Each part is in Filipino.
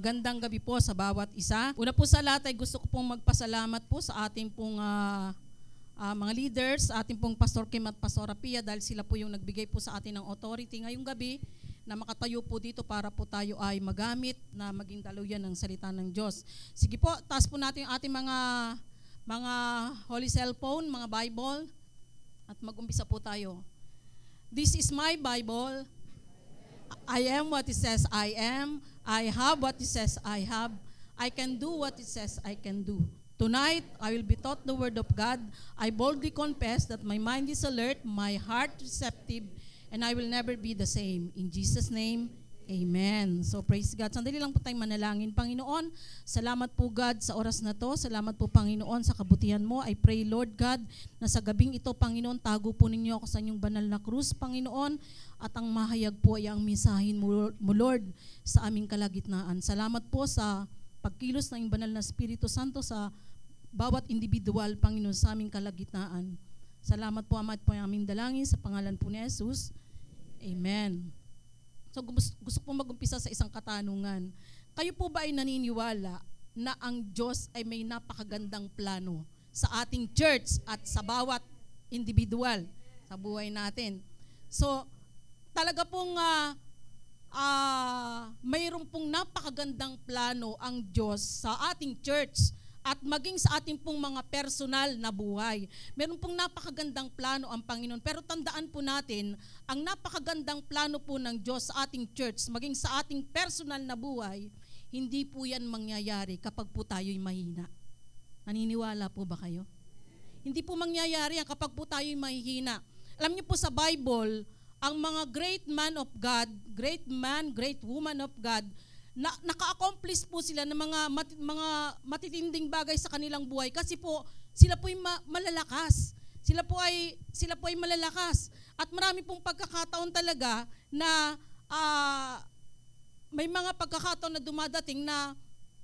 Gandang gabi po sa bawat isa. Una po sa lahat ay gusto ko pong magpasalamat po sa ating pong ah, ah, mga leaders, sa ating pong Pastor Kim at Pastora Pia dahil sila po yung nagbigay po sa atin ng authority ngayong gabi na makatayo po dito para po tayo ay magamit na maging daluyan ng salita ng Diyos. Sige po, taas po natin yung ating mga mga holy cellphone, mga Bible at mag-umpisa po tayo. This is my Bible. I am what it says I am. I have what it says I have. I can do what it says I can do. Tonight, I will be taught the word of God. I boldly confess that my mind is alert, my heart receptive, and I will never be the same. In Jesus' name, Amen. So praise God. Sandali lang po tayong manalangin. Panginoon, salamat po God sa oras na to. Salamat po Panginoon sa kabutihan mo. I pray Lord God na sa gabing ito Panginoon, tago po ninyo ako sa inyong banal na krus Panginoon at ang mahayag po ay ang misahin mo, Lord sa aming kalagitnaan. Salamat po sa pagkilos ng banal na Espiritu Santo sa bawat individual Panginoon sa aming kalagitnaan. Salamat po Ama at po aming dalangin sa pangalan po ni Jesus. Amen. So gusto, po mag-umpisa sa isang katanungan. Kayo po ba ay naniniwala na ang Diyos ay may napakagandang plano sa ating church at sa bawat individual sa buhay natin? So, talaga pong ah, ah, mayroon pong napakagandang plano ang Diyos sa ating church at maging sa ating pong mga personal na buhay. Meron pong napakagandang plano ang Panginoon. Pero tandaan po natin, ang napakagandang plano po ng Diyos sa ating church, maging sa ating personal na buhay, hindi po yan mangyayari kapag po tayo'y mahina. Naniniwala po ba kayo? Hindi po mangyayari yan kapag po tayo'y mahihina. Alam niyo po sa Bible, ang mga great man of God, great man, great woman of God, na, naka-accomplish po sila ng mga mat, mga matitinding bagay sa kanilang buhay kasi po sila po ay ma- malalakas. Sila po ay sila po ay malalakas. At marami pong pagkakataon talaga na ah, may mga pagkakataon na dumadating na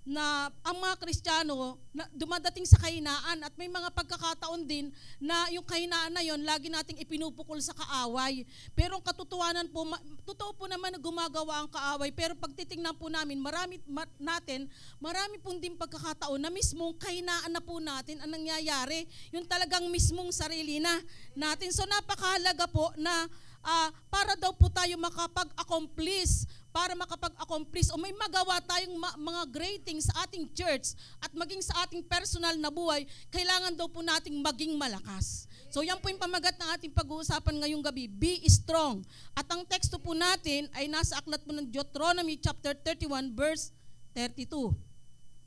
na ang mga Kristiyano na dumadating sa kahinaan at may mga pagkakataon din na yung kahinaan na yon lagi nating ipinupukol sa kaaway. Pero ang katotohanan po, totoo po naman na gumagawa ang kaaway, pero pag titingnan po namin, marami ma- natin, marami pong din pagkakataon na mismong kahinaan na po natin ang nangyayari. Yung talagang mismong sarili na natin. So napakahalaga po na ah, para daw po tayo makapag-accomplish para makapag-accomplish o may magawa tayong ma- mga great things sa ating church at maging sa ating personal na buhay, kailangan daw po nating maging malakas. So yan po yung pamagat ng ating pag-uusapan ngayong gabi, be strong. At ang teksto po natin ay nasa aklat po ng Deuteronomy chapter 31 verse 32.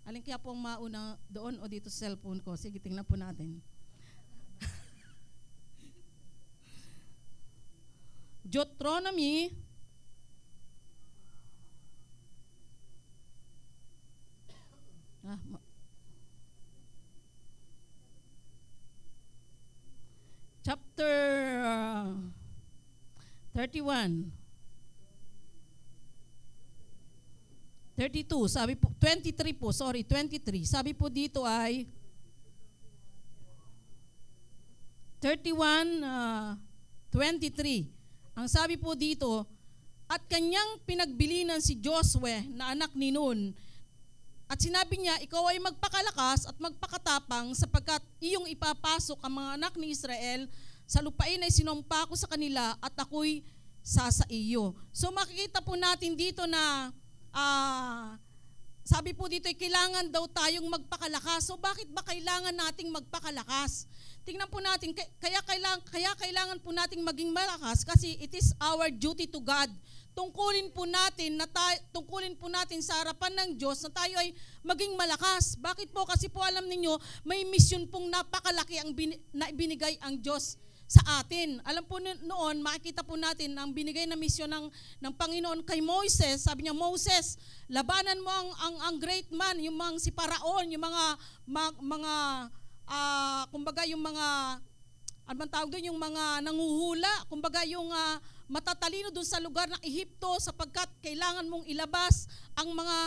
Alin kaya po ang mauna doon o dito sa cellphone ko? Sige, tingnan po natin. Deuteronomy Ah, ma- chapter uh, 31 32 sabi po 23 po sorry 23 sabi po dito ay 31 uh, 23 ang sabi po dito at kanyang pinagbilinan si Josue na anak ni Nun at sinabi niya, ikaw ay magpakalakas at magpakatapang sapagkat iyong ipapasok ang mga anak ni Israel sa lupain ay sinumpa ko sa kanila at ako'y sasa iyo. So makikita po natin dito na ah, sabi po dito kailangan daw tayong magpakalakas. So bakit ba kailangan nating magpakalakas? Tingnan po natin, kaya kailangan, kaya kailangan po nating maging malakas kasi it is our duty to God tungkulin po natin na tayo, tungkulin po natin sa harapan ng Diyos na tayo ay maging malakas. Bakit po? Kasi po alam ninyo, may mission pong napakalaki ang bin, na binigay ang Diyos sa atin. Alam po no- noon, makikita po natin ang binigay na misyon ng, ng Panginoon kay Moses. Sabi niya, Moses, labanan mo ang, ang, ang great man, yung mga si Paraon, yung mga, ma- mga, ah, kumbaga yung mga ano man tawag doon, yung mga nanguhula, kumbaga yung ah, matatalino doon sa lugar ng Ehipto sapagkat kailangan mong ilabas ang mga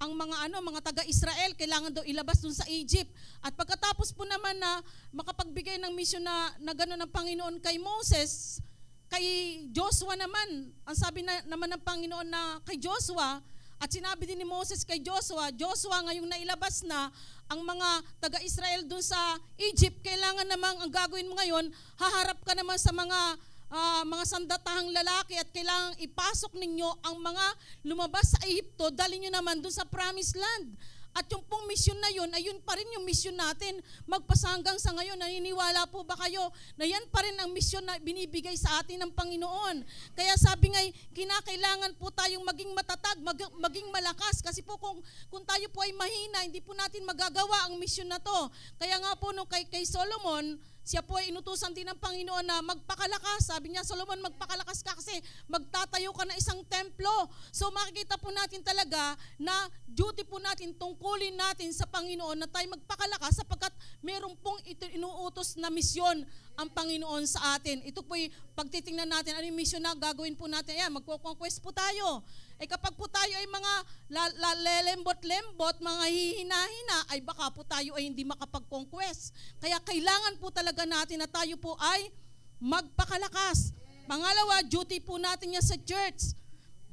ang mga ano mga taga-Israel kailangan daw ilabas doon sa Egypt. At pagkatapos po naman na makapagbigay ng misyon na, na gano'n ng Panginoon kay Moses, kay Joshua naman, ang sabi na, naman ng Panginoon na kay Joshua At sinabi din ni Moses kay Joshua, Joshua ngayong nailabas na ang mga taga-Israel dun sa Egypt, kailangan namang ang gagawin mo ngayon, haharap ka naman sa mga ah, mga sandatahang lalaki at kailangang ipasok ninyo ang mga lumabas sa Egypto, dali nyo naman dun sa promised land. At yung pong mission na yun, ay yun pa rin yung mission natin. Magpasa hanggang sa ngayon, naniniwala po ba kayo na yan pa rin ang mission na binibigay sa atin ng Panginoon? Kaya sabi nga, kinakailangan po tayong maging matatag, mag- maging malakas. Kasi po kung, kung tayo po ay mahina, hindi po natin magagawa ang mission na to. Kaya nga po nung kay, kay Solomon, siya po ay inutusan din ng Panginoon na magpakalakas. Sabi niya, Solomon, magpakalakas ka kasi magtatayo ka na isang templo. So makikita po natin talaga na duty po natin, tungkulin natin sa Panginoon na tayo magpakalakas sapagkat meron pong inuutos na misyon ang Panginoon sa atin. Ito po yung pagtitingnan natin, ano yung mission na gagawin po natin. Ayan, magko-conquest po tayo. Eh kapag po tayo ay mga la- la- lelembot-lembot, mga hihina-hina, ay baka po tayo ay hindi makapag-conquest. Kaya kailangan po talaga natin na tayo po ay magpakalakas. Pangalawa, duty po natin yan sa church.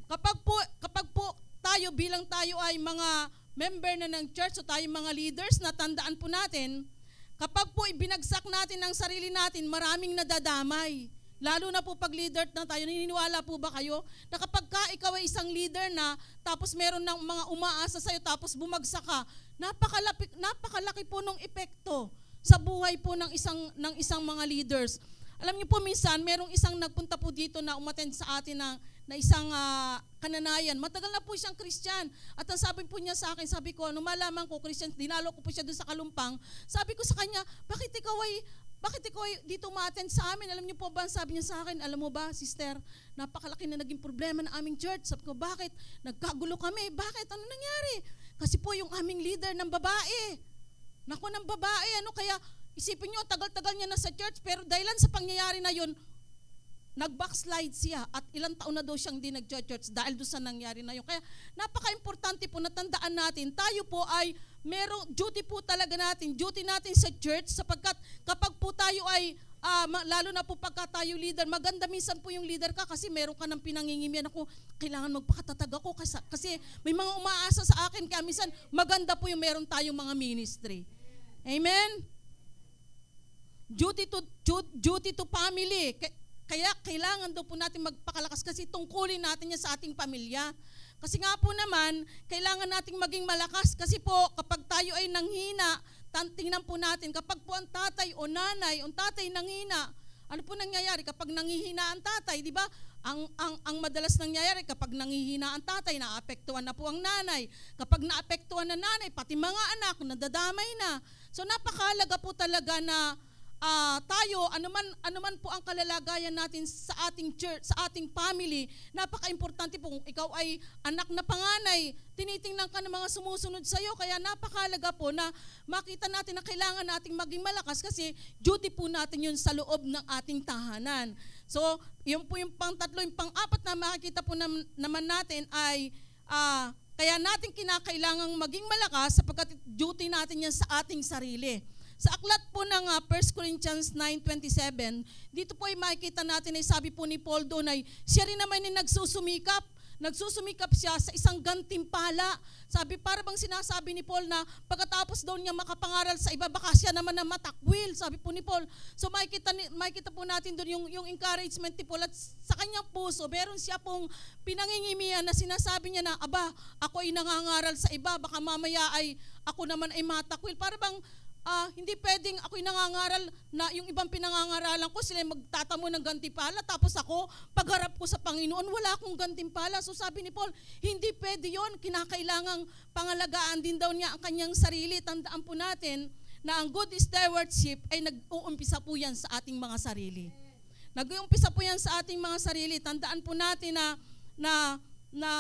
Kapag po, kapag po tayo bilang tayo ay mga member na ng church o tayo mga leaders, natandaan po natin, kapag po ibinagsak natin ang sarili natin, maraming nadadamay. Lalo na po pag leader na tayo, naniniwala po ba kayo na kapag ka ikaw ay isang leader na tapos meron ng mga umaasa sa'yo tapos bumagsak ka, napakalaki, napakalaki po ng epekto sa buhay po ng isang, ng isang mga leaders. Alam niyo po minsan, merong isang nagpunta po dito na umattend sa atin na, na isang ah, kananayan. Matagal na po siyang Christian. At ang sabi po niya sa akin, sabi ko, nung malaman ko Christian, dinalo ko po siya doon sa Kalumpang, sabi ko sa kanya, bakit ikaw ay bakit ikaw ay dito umattend sa amin? Alam niyo po ba, sabi niya sa akin, alam mo ba, sister, napakalaki na naging problema ng aming church. Sabi ko, bakit? Nagkagulo kami. Bakit? Ano nangyari? Kasi po yung aming leader ng babae. Nako ng babae, ano kaya isipin nyo, tagal-tagal niya na sa church, pero dahilan sa pangyayari na yun, nag-backslide siya at ilang taon na daw siyang di nag-church dahil doon sa nangyari na yun. Kaya napaka-importante po na tandaan natin, tayo po ay merong duty po talaga natin, duty natin sa church sapagkat kapag po tayo ay ma- lalo na po pagka tayo leader, maganda minsan po yung leader ka kasi meron ka ng pinangingimian ako, kailangan magpakatatag ako kasi, kasi may mga umaasa sa akin kaya minsan maganda po yung meron tayong mga ministry. Amen? Duty to, du- duty to family. Ka- Kaya kailangan daw po natin magpakalakas kasi tungkulin natin yan sa ating pamilya. Kasi nga po naman, kailangan nating maging malakas kasi po kapag tayo ay nanghina, tingnan po natin, kapag po ang tatay o nanay, ang tatay nanghina, ano po nangyayari kapag nanghihina ang tatay, di ba? Ang, ang, ang madalas nangyayari kapag nanghihina ang tatay, naapektuhan na po ang nanay. Kapag naapektuhan na nanay, pati mga anak, nadadamay na. So napakalaga po talaga na ah, tayo, anuman, anuman po ang kalalagayan natin sa ating church, sa ating family, napaka-importante po kung ikaw ay anak na panganay, tinitingnan ka ng mga sumusunod sa iyo, kaya napakalaga po na makita natin na kailangan nating maging malakas kasi duty po natin yun sa loob ng ating tahanan. So, yun po yung pang-tatlo, yung pang-apat na makikita po nam- naman natin ay ah, kaya natin kinakailangang maging malakas sapagkat duty natin yan sa ating sarili. Sa aklat po ng ah, 1 Corinthians 9.27, dito po ay makikita natin ay sabi po ni Paul doon ay siya rin naman yung nagsusumikap. Nagsusumikap siya sa isang gantimpala. Sabi, para bang sinasabi ni Paul na pagkatapos daw niya makapangaral sa iba, baka siya naman na matakwil. Sabi po ni Paul. So makikita, makikita po natin doon yung, yung encouragement ni Paul at sa kanyang puso, meron siya pong pinangingimian na sinasabi niya na, aba, ako ay nangangaral sa iba, baka mamaya ay ako naman ay matakwil. Para bang ah, hindi pwedeng ako'y nangangaral na yung ibang pinangangaralan ko, sila magtatamo ng gantimpala, tapos ako, pagharap ko sa Panginoon, wala akong gantimpala. So sabi ni Paul, hindi pwede yon kinakailangang pangalagaan din daw niya ang kanyang sarili. Tandaan po natin na ang good stewardship ay nag-uumpisa po yan sa ating mga sarili. Nag-uumpisa po yan sa ating mga sarili. Tandaan po natin na, na, na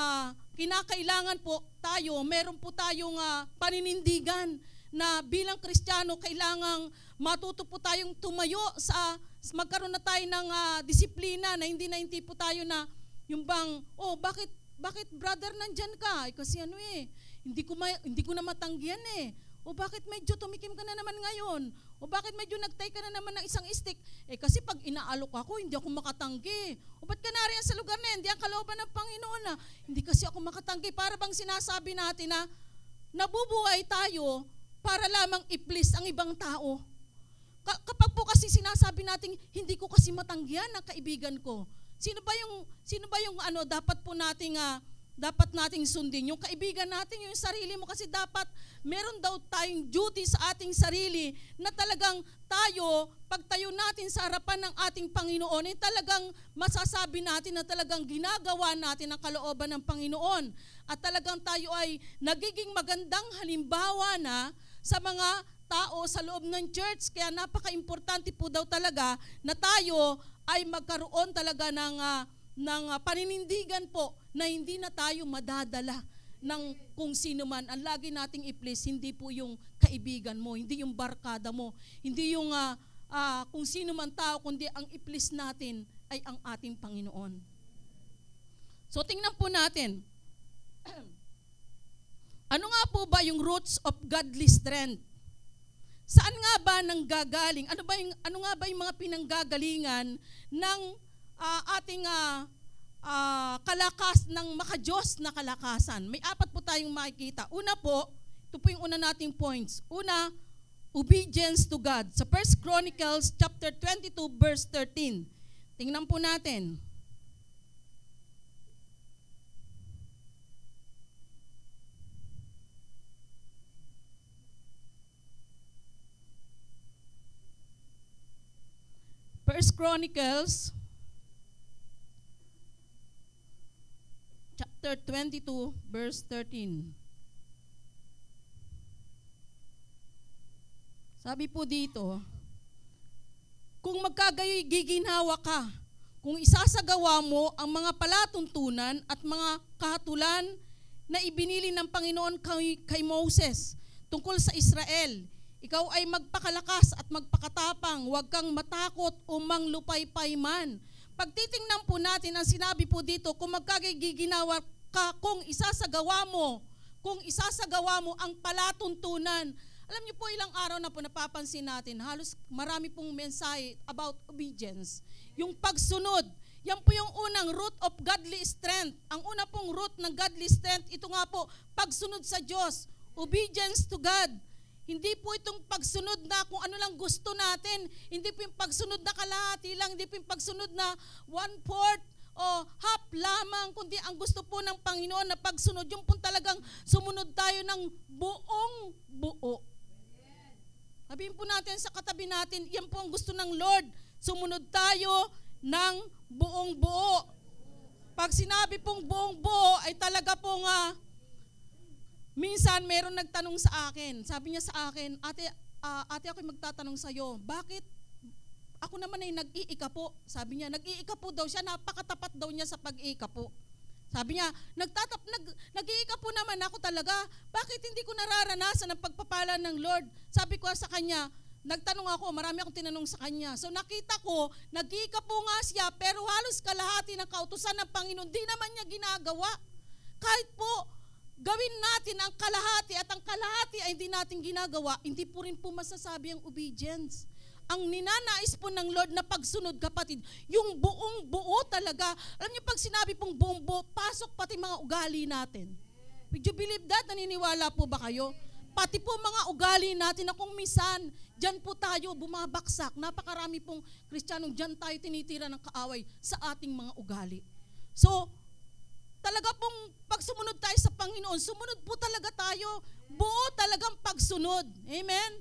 kinakailangan po tayo, meron po tayong ah, paninindigan na bilang Kristiyano kailangang matuto po tayong tumayo sa magkaroon na tayo ng ah, disiplina na hindi na hindi po tayo na yung bang oh bakit bakit brother nandyan ka eh, kasi ano eh hindi ko ma- hindi ko na matanggihan eh O bakit medyo tumikim ka na naman ngayon? O bakit medyo nagtay ka na naman ng isang stick? Eh kasi pag inaalok ako, hindi ako makatanggi. O ba't ka nariyan sa lugar na? Hindi ang kalooban ng Panginoon na. Hindi kasi ako makatanggi. Para bang sinasabi natin na nabubuhay tayo para lamang i-please ang ibang tao. Ka- kapag po kasi sinasabi natin hindi ko kasi matanggihan ang kaibigan ko. Sino ba yung sino ba yung ano dapat po nating ah, dapat nating sundin yung kaibigan natin yung sarili mo kasi dapat meron daw tayong duty sa ating sarili na talagang tayo pagtayo natin sa harapan ng ating Panginoon ay talagang masasabi natin na talagang ginagawa natin ang kalooban ng Panginoon at talagang tayo ay nagiging magandang halimbawa na sa mga tao sa loob ng church. Kaya napaka-importante po daw talaga na tayo ay magkaroon talaga ng, ah, ng ah, paninindigan po na hindi na tayo madadala ng kung sino man. Ang lagi nating i-please, hindi po yung kaibigan mo, hindi yung barkada mo, hindi yung ah, ah, kung sino man tao, kundi ang i-please natin ay ang ating Panginoon. So tingnan po natin, ano nga po ba yung roots of godly strength? Saan nga ba nang gagaling? Ano ba yung ano nga ba yung mga pinanggagalingan ng ah, ating ah, ah, kalakas ng makajos na kalakasan? May apat po tayong makikita. Una po, ito po yung una nating points. Una, obedience to God. Sa 1 Chronicles chapter 22 verse 13. Tingnan po natin. First Chronicles chapter 22 verse 13. Sabi po dito, kung magkagayoy giginawa ka, kung isasagawa mo ang mga palatuntunan at mga kahatulan na ibinili ng Panginoon kay, kay Moses tungkol sa Israel, ikaw ay magpakalakas at magpakatapang, huwag kang matakot o manglupaypay man. Pagtitingnan po natin ang sinabi po dito, kung magkagiginawa ka, kung isasagawa mo, kung isasagawa mo ang palatuntunan. Alam niyo po ilang araw na po napapansin natin, halos marami pong mensahe about obedience. Yung pagsunod, yan po yung unang root of godly strength. Ang una pong root ng godly strength, ito nga po, pagsunod sa Diyos. Obedience to God. Hindi po itong pagsunod na kung ano lang gusto natin. Hindi po yung pagsunod na kalahati lang. Hindi po yung pagsunod na one-fourth o half lamang. Kundi ang gusto po ng Panginoon na pagsunod, yung po talagang sumunod tayo ng buong buo. Sabihin po natin sa katabi natin, yan po ang gusto ng Lord. Sumunod tayo ng buong buo. Pag sinabi pong buong buo, ay talaga pong ah, minsan meron nagtanong sa akin. Sabi niya sa akin, ate, ah, ate ako magtatanong sa iyo, bakit ako naman ay nag-iika po. Sabi niya, nag-iika po daw siya, napakatapat daw niya sa pag-iika po. Sabi niya, nagtatap, nag, nag-iika po naman ako talaga. Bakit hindi ko nararanasan ang pagpapala ng Lord? Sabi ko sa kanya, nagtanong ako, marami akong tinanong sa kanya. So nakita ko, nag-iika po nga siya, pero halos kalahati ng kautusan ng Panginoon, di naman niya ginagawa. Kahit po, gawin natin ang kalahati at ang kalahati ay hindi natin ginagawa, hindi po rin po masasabi ang obedience ang ninanais po ng Lord na pagsunod kapatid, yung buong buo talaga. Alam niyo pag sinabi pong buong buo, pasok pati mga ugali natin. Would you believe that? Naniniwala po ba kayo? Pati po mga ugali natin na kung misan, dyan po tayo bumabaksak. Napakarami pong Kristiyanong dyan tayo tinitira ng kaaway sa ating mga ugali. So, talaga pong pag sumunod tayo sa Panginoon, sumunod po talaga tayo. Buo talagang pagsunod. Amen?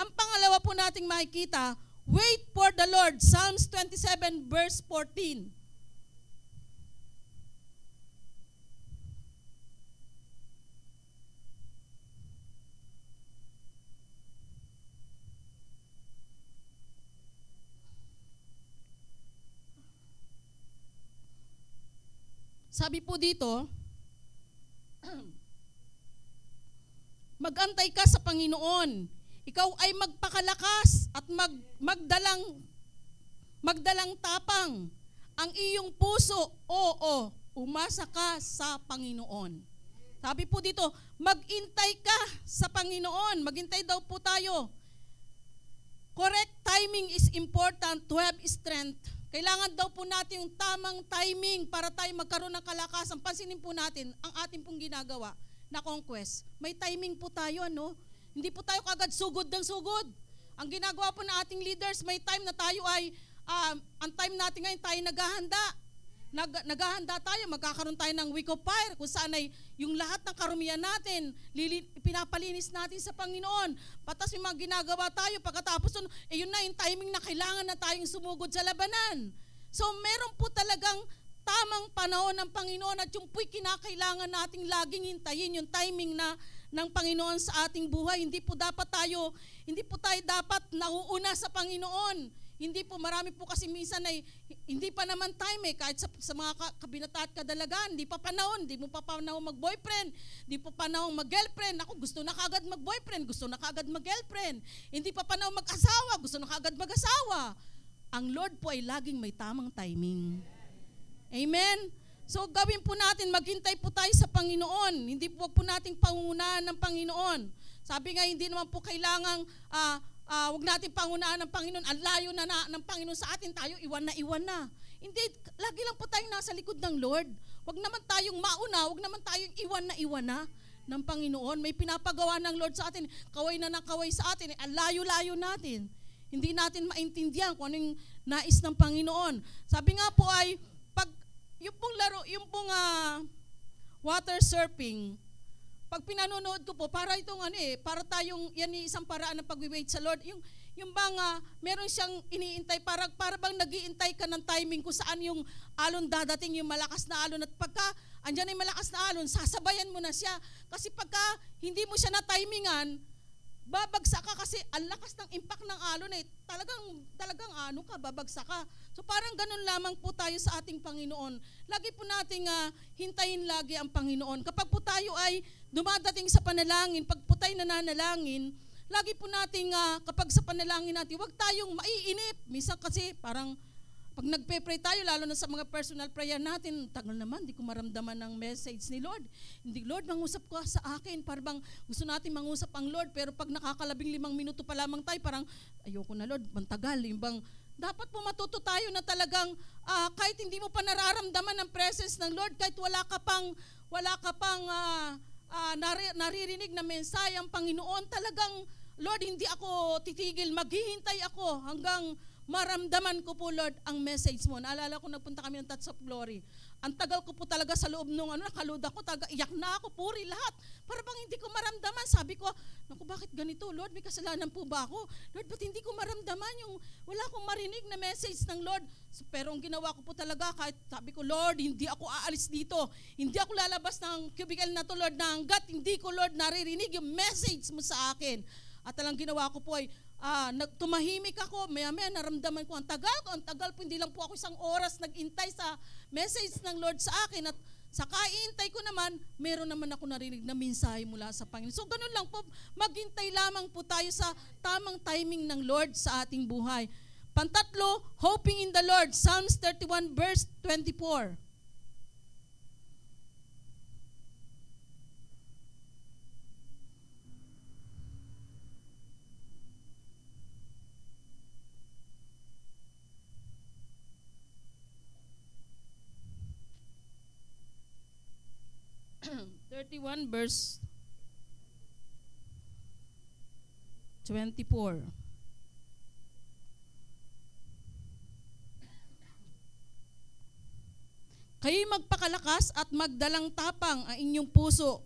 Ang pangalawa po nating makikita, wait for the Lord. Psalms 27 verse 14. Sabi po dito, magantay ka sa Panginoon. Ikaw ay magpakalakas at mag, magdalang magdalang tapang. Ang iyong puso, oo, umasa ka sa Panginoon. Sabi po dito, magintay ka sa Panginoon. Magintay daw po tayo. Correct timing is important to have strength. Kailangan daw po natin yung tamang timing para tayo magkaroon ng kalakasan. Pansinin po natin ang ating pong ginagawa na conquest. May timing po tayo, ano? Hindi po tayo kagad sugod ng sugod. Ang ginagawa po ng ating leaders, may time na tayo ay, um, ang time natin ngayon, tayo naghahanda. Nag, naghahanda tayo, magkakaroon tayo ng week of fire kung saan ay yung lahat ng karumihan natin, lili, pinapalinis natin sa Panginoon. Patas yung mga ginagawa tayo, pagkatapos nun, eh yun na yung timing na kailangan na tayong sumugod sa labanan. So meron po talagang tamang panahon ng Panginoon at yung po'y kinakailangan nating laging hintayin yung timing na ng Panginoon sa ating buhay. Hindi po dapat tayo, hindi po tayo dapat nauuna sa Panginoon. Hindi po, marami po kasi minsan ay hindi pa naman time eh, kahit sa, sa mga ka- kabinata at kadalagan, hindi pa panahon, hindi mo pa panahon mag-boyfriend, hindi pa panahon mag-girlfriend. Ako gusto na kagad mag-boyfriend, gusto na kagad mag-girlfriend. Hindi pa panahon mag-asawa, gusto na kagad mag-asawa. Ang Lord po ay laging may tamang timing. Amen? So gawin po natin, maghintay po tayo sa Panginoon. Hindi po, po nating pangunahan ng Panginoon. Sabi nga, hindi naman po kailangang, ah, ah, wag natin pangunahan ng Panginoon. Ang layo na, na ng Panginoon sa atin, tayo iwan na iwan na. Hindi, lagi lang po tayong nasa likod ng Lord. Wag naman tayong mauna, wag naman tayong iwan na iwan na ng Panginoon. May pinapagawa ng Lord sa atin, kaway na ng kaway sa atin, ang layo-layo natin. Hindi natin maintindihan kung ano yung nais ng Panginoon. Sabi nga po ay, pag yung pong laro, yung pong ah, water surfing, pag pinanonood ko po, para itong ano eh, para tayong, yan yung isang paraan ng pag-wait sa Lord. Yung, yung bang, ah, meron siyang iniintay, para, para bang nagiintay ka ng timing kung saan yung alon dadating, yung malakas na alon. At pagka andyan ay malakas na alon, sasabayan mo na siya. Kasi pagka hindi mo siya na-timingan, babagsak ka kasi ang lakas ng impact ng alon eh. Talagang, talagang ano ka, babagsak ka. So parang ganun lamang po tayo sa ating Panginoon. Lagi po nating ah, hintayin lagi ang Panginoon. Kapag po tayo ay dumadating sa panalangin, pag po tayo nananalangin, lagi po nating ah, kapag sa panalangin natin, huwag tayong maiinip. Minsan kasi parang pag nagpe-pray tayo, lalo na sa mga personal prayer natin, tagal naman, hindi ko maramdaman ng message ni Lord. Hindi, Lord, mangusap ka sa akin. Parang gusto natin mangusap ang Lord, pero pag nakakalabing limang minuto pa lamang tayo, parang ayoko na Lord, mantagal. Yung bang, dapat po matuto tayo na talagang ah, kahit hindi mo pa nararamdaman ang presence ng Lord, kahit wala ka pang, wala ka pang ah, ah, nari- naririnig na mensahe ang Panginoon, talagang, Lord, hindi ako titigil, maghihintay ako hanggang maramdaman ko po, Lord, ang message mo. Naalala ko, nagpunta kami ng Touch of Glory. Ang tagal ko po talaga sa loob nung ano, nakaluda ko, talaga iyak na ako, puri lahat. Para bang hindi ko maramdaman. Sabi ko, naku, bakit ganito? Lord, may kasalanan po ba ako? Lord, ba't hindi ko maramdaman yung, wala akong marinig na message ng Lord. Pero ang ginawa ko po talaga, kahit sabi ko, Lord, hindi ako aalis dito. Hindi ako lalabas ng cubicle na to, Lord, na hanggat hindi ko, Lord, naririnig yung message mo sa akin. At talang ginawa ko po ay, ah, nagtumahimik ako, maya maya naramdaman ko, ang tagal ko, ang tagal po, hindi lang po ako isang oras nagintay sa message ng Lord sa akin at sa kaintay ko naman, meron naman ako narinig na mensahe mula sa Panginoon. So ganun lang po, maghintay lamang po tayo sa tamang timing ng Lord sa ating buhay. Pantatlo, hoping in the Lord, Psalms 31 verse 24. Thirty-one verse twenty-four. Kayo'y magpakalakas at magdalang tapang ang inyong puso.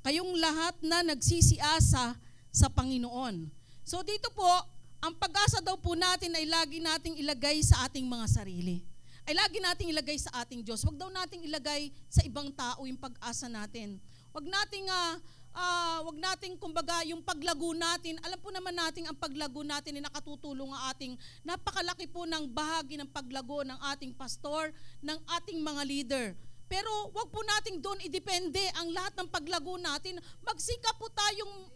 Kayong lahat na nagsisiasa sa Panginoon. So dito po, ang pag-asa daw po natin ay lagi nating ilagay sa ating mga sarili. Ay lagi nating ilagay sa ating Diyos. Huwag daw nating ilagay sa ibang tao yung pag-asa natin. Huwag nating ah, ah, wag nating kumbaga yung paglago natin. Alam po naman natin ang paglago natin ay nakatutulong ang ating napakalaki po ng bahagi ng paglago ng ating pastor, ng ating mga leader. Pero wag po nating doon idepende ang lahat ng paglago natin. Magsikap po tayong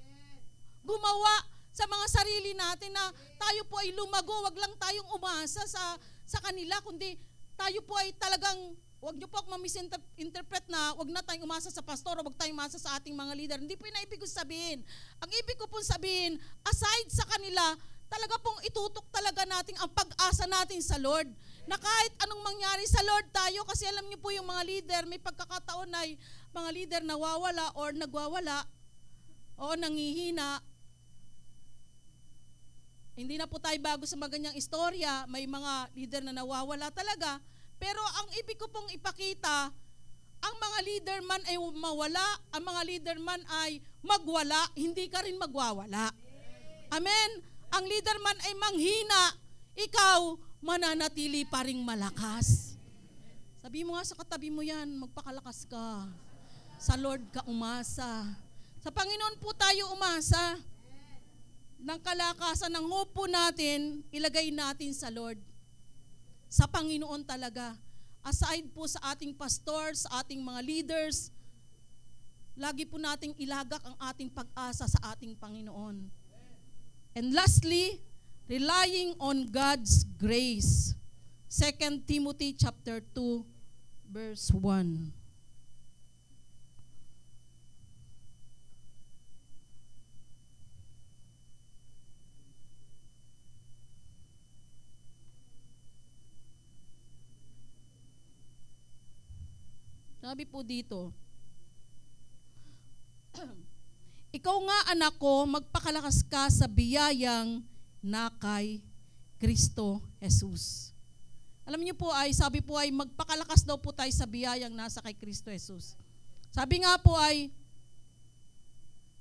gumawa sa mga sarili natin na tayo po ay lumago, wag lang tayong umasa sa sa kanila kundi tayo po ay talagang wag niyo po ako ma-misinterpret na wag na tayong umasa sa pastor o wag tayong umasa sa ating mga leader. Hindi po yun ang ibig ko sabihin. Ang ibig ko pong sabihin, aside sa kanila, talaga pong itutok talaga natin ang pag-asa natin sa Lord. Na kahit anong mangyari sa Lord tayo, kasi alam niyo po yung mga leader, may pagkakataon na mga leader nawawala or nagwawala o nangihina. Hindi na po tayo bago sa mga ganyang istorya, may mga leader na nawawala talaga. Pero ang ibig ko pong ipakita, ang mga leader man ay mawala, ang mga leader man ay magwala, hindi ka rin magwawala. Amen? Ang leader man ay manghina, ikaw mananatili pa ring malakas. Sabi mo nga sa katabi mo yan, magpakalakas ka. Sa Lord ka umasa. Sa Panginoon po tayo umasa. Ng kalakasan ng hope natin, ilagay natin sa Lord. Sa Panginoon talaga. Aside po sa ating pastors, sa ating mga leaders, lagi po nating ilagak ang ating pag-asa sa ating Panginoon. And lastly, relying on God's grace. 2 Timothy chapter 2 verse 1. Sabi po dito, Ikaw nga anak ko, magpakalakas ka sa biyayang na kay Kristo Jesus. Alam niyo po ay, sabi po ay magpakalakas daw po tayo sa biyayang nasa kay Kristo Jesus. Sabi nga po ay,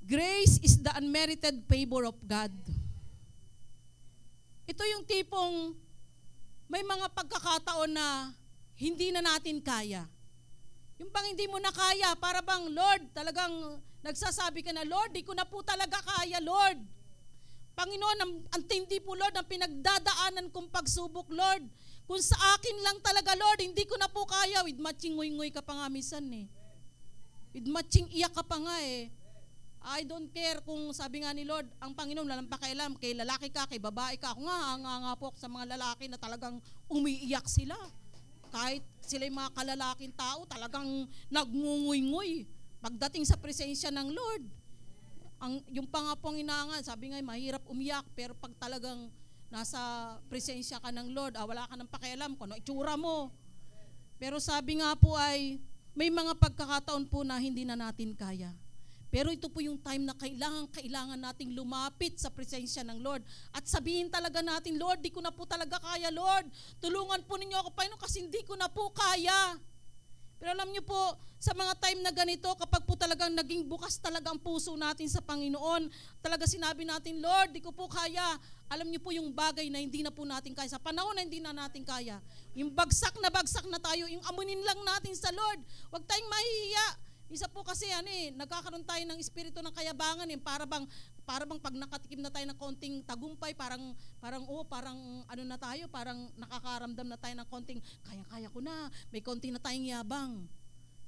grace is the unmerited favor of God. Ito yung tipong may mga pagkakataon na hindi na natin kaya. Yung bang hindi mo na kaya, para bang, Lord, talagang nagsasabi ka na, Lord, di ko na po talaga kaya, Lord. Panginoon, ang, ang tindi po, Lord, ang pinagdadaanan kong pagsubok, Lord. Kung sa akin lang talaga, Lord, hindi ko na po kaya. With matching nguy-nguy ka pa nga minsan eh. With matching iyak ka pa nga eh. I don't care kung sabi nga ni Lord, ang Panginoon walang pakialam kay lalaki ka, kay babae ka. Ako nga, nga nga po sa mga lalaki na talagang umiiyak sila. Kahit sila yung mga kalalaking tao, talagang nagngunguy-nguy. Pagdating sa presensya ng Lord, ang, yung pa nga pong inangan, sabi nga, mahirap umiyak, pero pag talagang nasa presensya ka ng Lord, ah, wala ka ng pakialam kung ano itsura mo. Pero sabi nga po ay, may mga pagkakataon po na hindi na natin kaya. Pero ito po yung time na kailangan, kailangan nating lumapit sa presensya ng Lord. At sabihin talaga natin, Lord, di ko na po talaga kaya, Lord. Tulungan po ninyo ako, Panginoon, kasi hindi ko na po kaya. Pero alam niyo po, sa mga time na ganito, kapag po talagang naging bukas talaga ang puso natin sa Panginoon, talaga sinabi natin, Lord, di ko po kaya. Alam niyo po yung bagay na hindi na po natin kaya. Sa panahon na hindi na natin kaya. Yung bagsak na bagsak na tayo, yung amunin lang natin sa Lord. Huwag tayong mahihiya. Isa po kasi ano eh, nagkakaroon tayo ng espiritu ng kayabangan eh, para bang para bang pag nakatikim na tayo ng konting tagumpay, parang parang oh, parang ano na tayo, parang nakakaramdam na tayo ng konting kaya-kaya ko na, may konting na tayong yabang.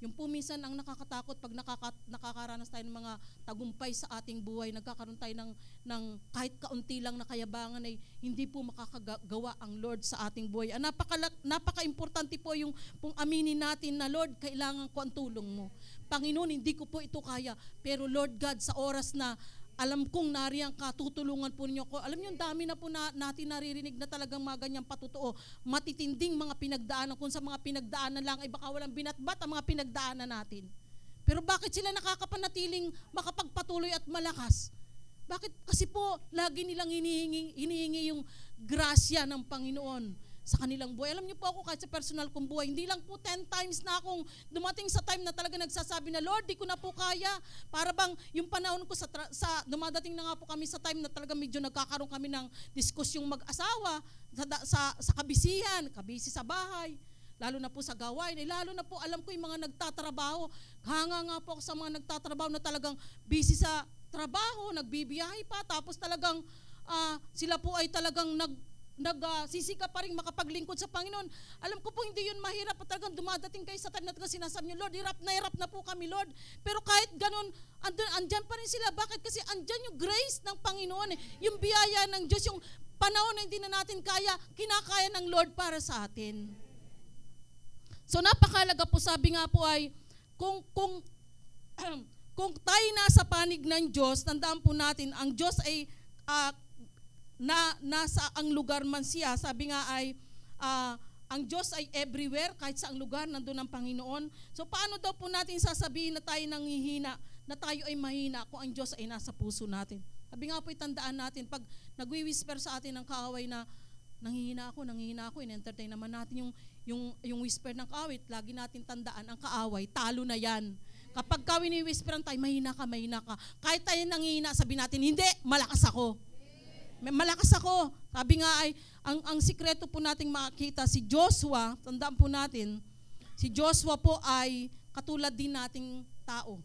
Yung po minsan ang nakakatakot pag nakaka, nakakaranas tayo ng mga tagumpay sa ating buhay, nagkakaroon tayo ng, ng kahit kaunti lang na kayabangan ay hindi po makakagawa ang Lord sa ating buhay. Ah, napaka, napaka-importante po yung pong aminin natin na Lord, kailangan ko ang tulong mo. Panginoon, hindi ko po ito kaya. Pero Lord God, sa oras na alam kong nariyan ka, tutulungan po ninyo ko. Alam niyo, dami na po na, natin naririnig na talagang mga ganyang patutuo. Matitinding mga pinagdaanan. Kung sa mga pinagdaanan lang, ay baka walang binatbat ang mga pinagdaanan natin. Pero bakit sila nakakapanatiling makapagpatuloy at malakas? Bakit? Kasi po, lagi nilang hinihingi, hinihingi yung grasya ng Panginoon sa kanilang buhay. Alam niyo po ako kahit sa personal kong buhay, hindi lang po 10 times na akong dumating sa time na talaga nagsasabi na, Lord, di ko na po kaya. Para bang yung panahon ko sa, sa dumadating na nga po kami sa time na talaga medyo nagkakaroon kami ng diskusyong mag-asawa sa, sa, sa kabisihan, kabisi sa bahay lalo na po sa gawain, eh, lalo na po alam ko yung mga nagtatrabaho, hanga nga po ako sa mga nagtatrabaho na talagang busy sa trabaho, nagbibiyahe pa, tapos talagang uh, sila po ay talagang nag, nagsisika uh, pa rin makapaglingkod sa Panginoon. Alam ko po hindi yun mahirap at talagang dumadating kayo sa time na talagang sinasabi niyo, Lord, hirap na hirap na po kami, Lord. Pero kahit ganun, andun, andyan pa rin sila. Bakit? Kasi andyan yung grace ng Panginoon, eh. yung biyaya ng Diyos, yung panahon na hindi na natin kaya, kinakaya ng Lord para sa atin. So napakalaga po, sabi nga po ay, kung, kung, kung tayo nasa panig ng Diyos, tandaan po natin, ang Diyos ay ah, na nasa ang lugar man siya, sabi nga ay ah, ang Diyos ay everywhere, kahit sa ang lugar, nandun ang Panginoon. So paano daw po natin sasabihin na tayo nanghihina, na tayo ay mahina kung ang Diyos ay nasa puso natin? Sabi nga po, tandaan natin, pag nagwi-whisper sa atin ng kaaway na nanghihina ako, nanghihina ako, in-entertain naman natin yung, yung, yung whisper ng kaaway, lagi natin tandaan, ang kaaway, talo na yan. Kapag ka wini-whisperan tayo, mahina ka, mahina ka. Kahit tayo nanghihina, sabi natin, hindi, malakas ako. Malakas ako. Sabi nga ay, ang, ang sikreto po nating makakita, si Joshua, tandaan po natin, si Joshua po ay katulad din nating tao.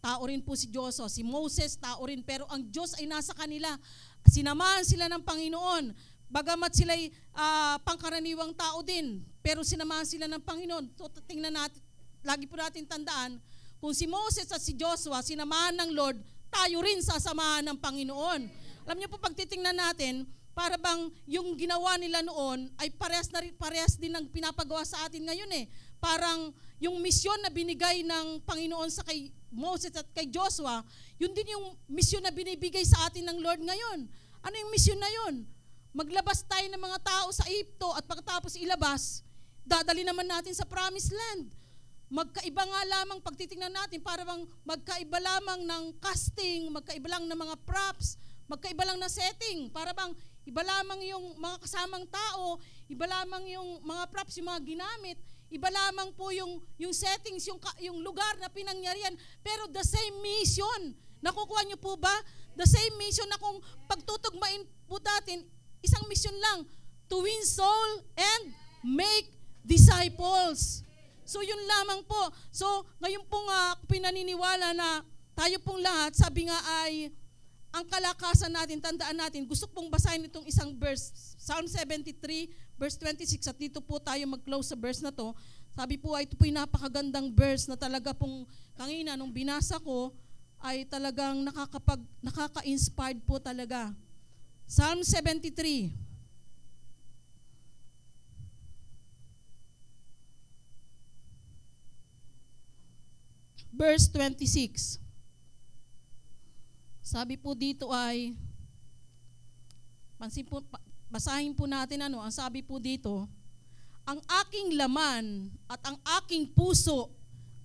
Tao rin po si Joshua. Si Moses, tao rin. Pero ang Diyos ay nasa kanila. Sinamahan sila ng Panginoon. Bagamat sila'y ah, pangkaraniwang tao din, pero sinamahan sila ng Panginoon. So, tingnan natin, lagi po natin tandaan, kung si Moses at si Joshua sinamahan ng Lord, tayo rin sasamahan ng Panginoon. Alam niyo po, pag titingnan natin, para bang yung ginawa nila noon ay parehas, na parehas din ng pinapagawa sa atin ngayon eh. Parang yung misyon na binigay ng Panginoon sa kay Moses at kay Joshua, yun din yung misyon na binibigay sa atin ng Lord ngayon. Ano yung misyon na yun? Maglabas tayo ng mga tao sa Egypto at pagkatapos ilabas, dadali naman natin sa promised land. Magkaiba nga lamang pagtitingnan natin, para bang magkaiba lamang ng casting, magkaiba lang ng mga props, magkaiba lang na setting, para bang iba lamang yung mga kasamang tao, iba lamang yung mga props, yung mga ginamit, iba lamang po yung, yung settings, yung, yung lugar na pinangyarihan, pero the same mission. Nakukuha niyo po ba? The same mission na kung pagtutugmain po natin, isang mission lang, to win soul and make disciples. So yun lamang po. So ngayon po nga pinaniniwala na tayo pong lahat, sabi nga ay ang kalakasan natin, tandaan natin, gusto pong basahin itong isang verse, Psalm 73, verse 26, at dito po tayo mag-close sa verse na to. Sabi po ito po yung napakagandang verse na talaga pong kanina nung binasa ko, ay talagang nakakapag, nakaka-inspired po talaga. Psalm 73. Verse 26. Sabi po dito ay, pansin po, basahin po natin ano, ang sabi po dito, ang aking laman at ang aking puso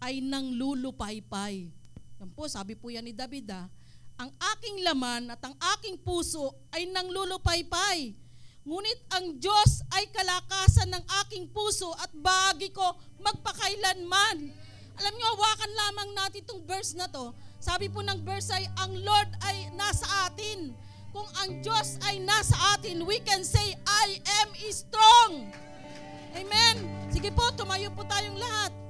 ay nang lulupaypay. Yan po, sabi po yan ni David ah. Ang aking laman at ang aking puso ay nang lulupaypay. Ngunit ang Diyos ay kalakasan ng aking puso at bahagi ko magpakailanman. Alam niyo, hawakan lamang natin itong verse na to. Sabi po ng verse ay, ang Lord ay nasa atin. Kung ang Diyos ay nasa atin, we can say, I am strong. Amen. Sige po, tumayo po tayong lahat.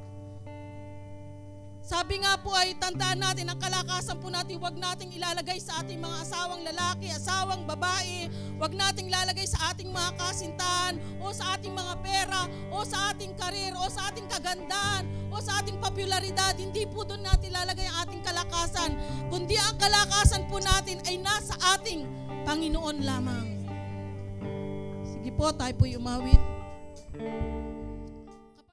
Sabi nga po ay tandaan natin ang kalakasan po natin, wag nating ilalagay sa ating mga asawang lalaki, asawang babae, wag nating ilalagay sa ating mga kasintahan o sa ating mga pera o sa ating karir o sa ating kagandahan o sa ating popularidad. Hindi po doon natin ilalagay ang ating kalakasan, kundi ang kalakasan po natin ay nasa ating Panginoon lamang. Sige po, tayo po umawit.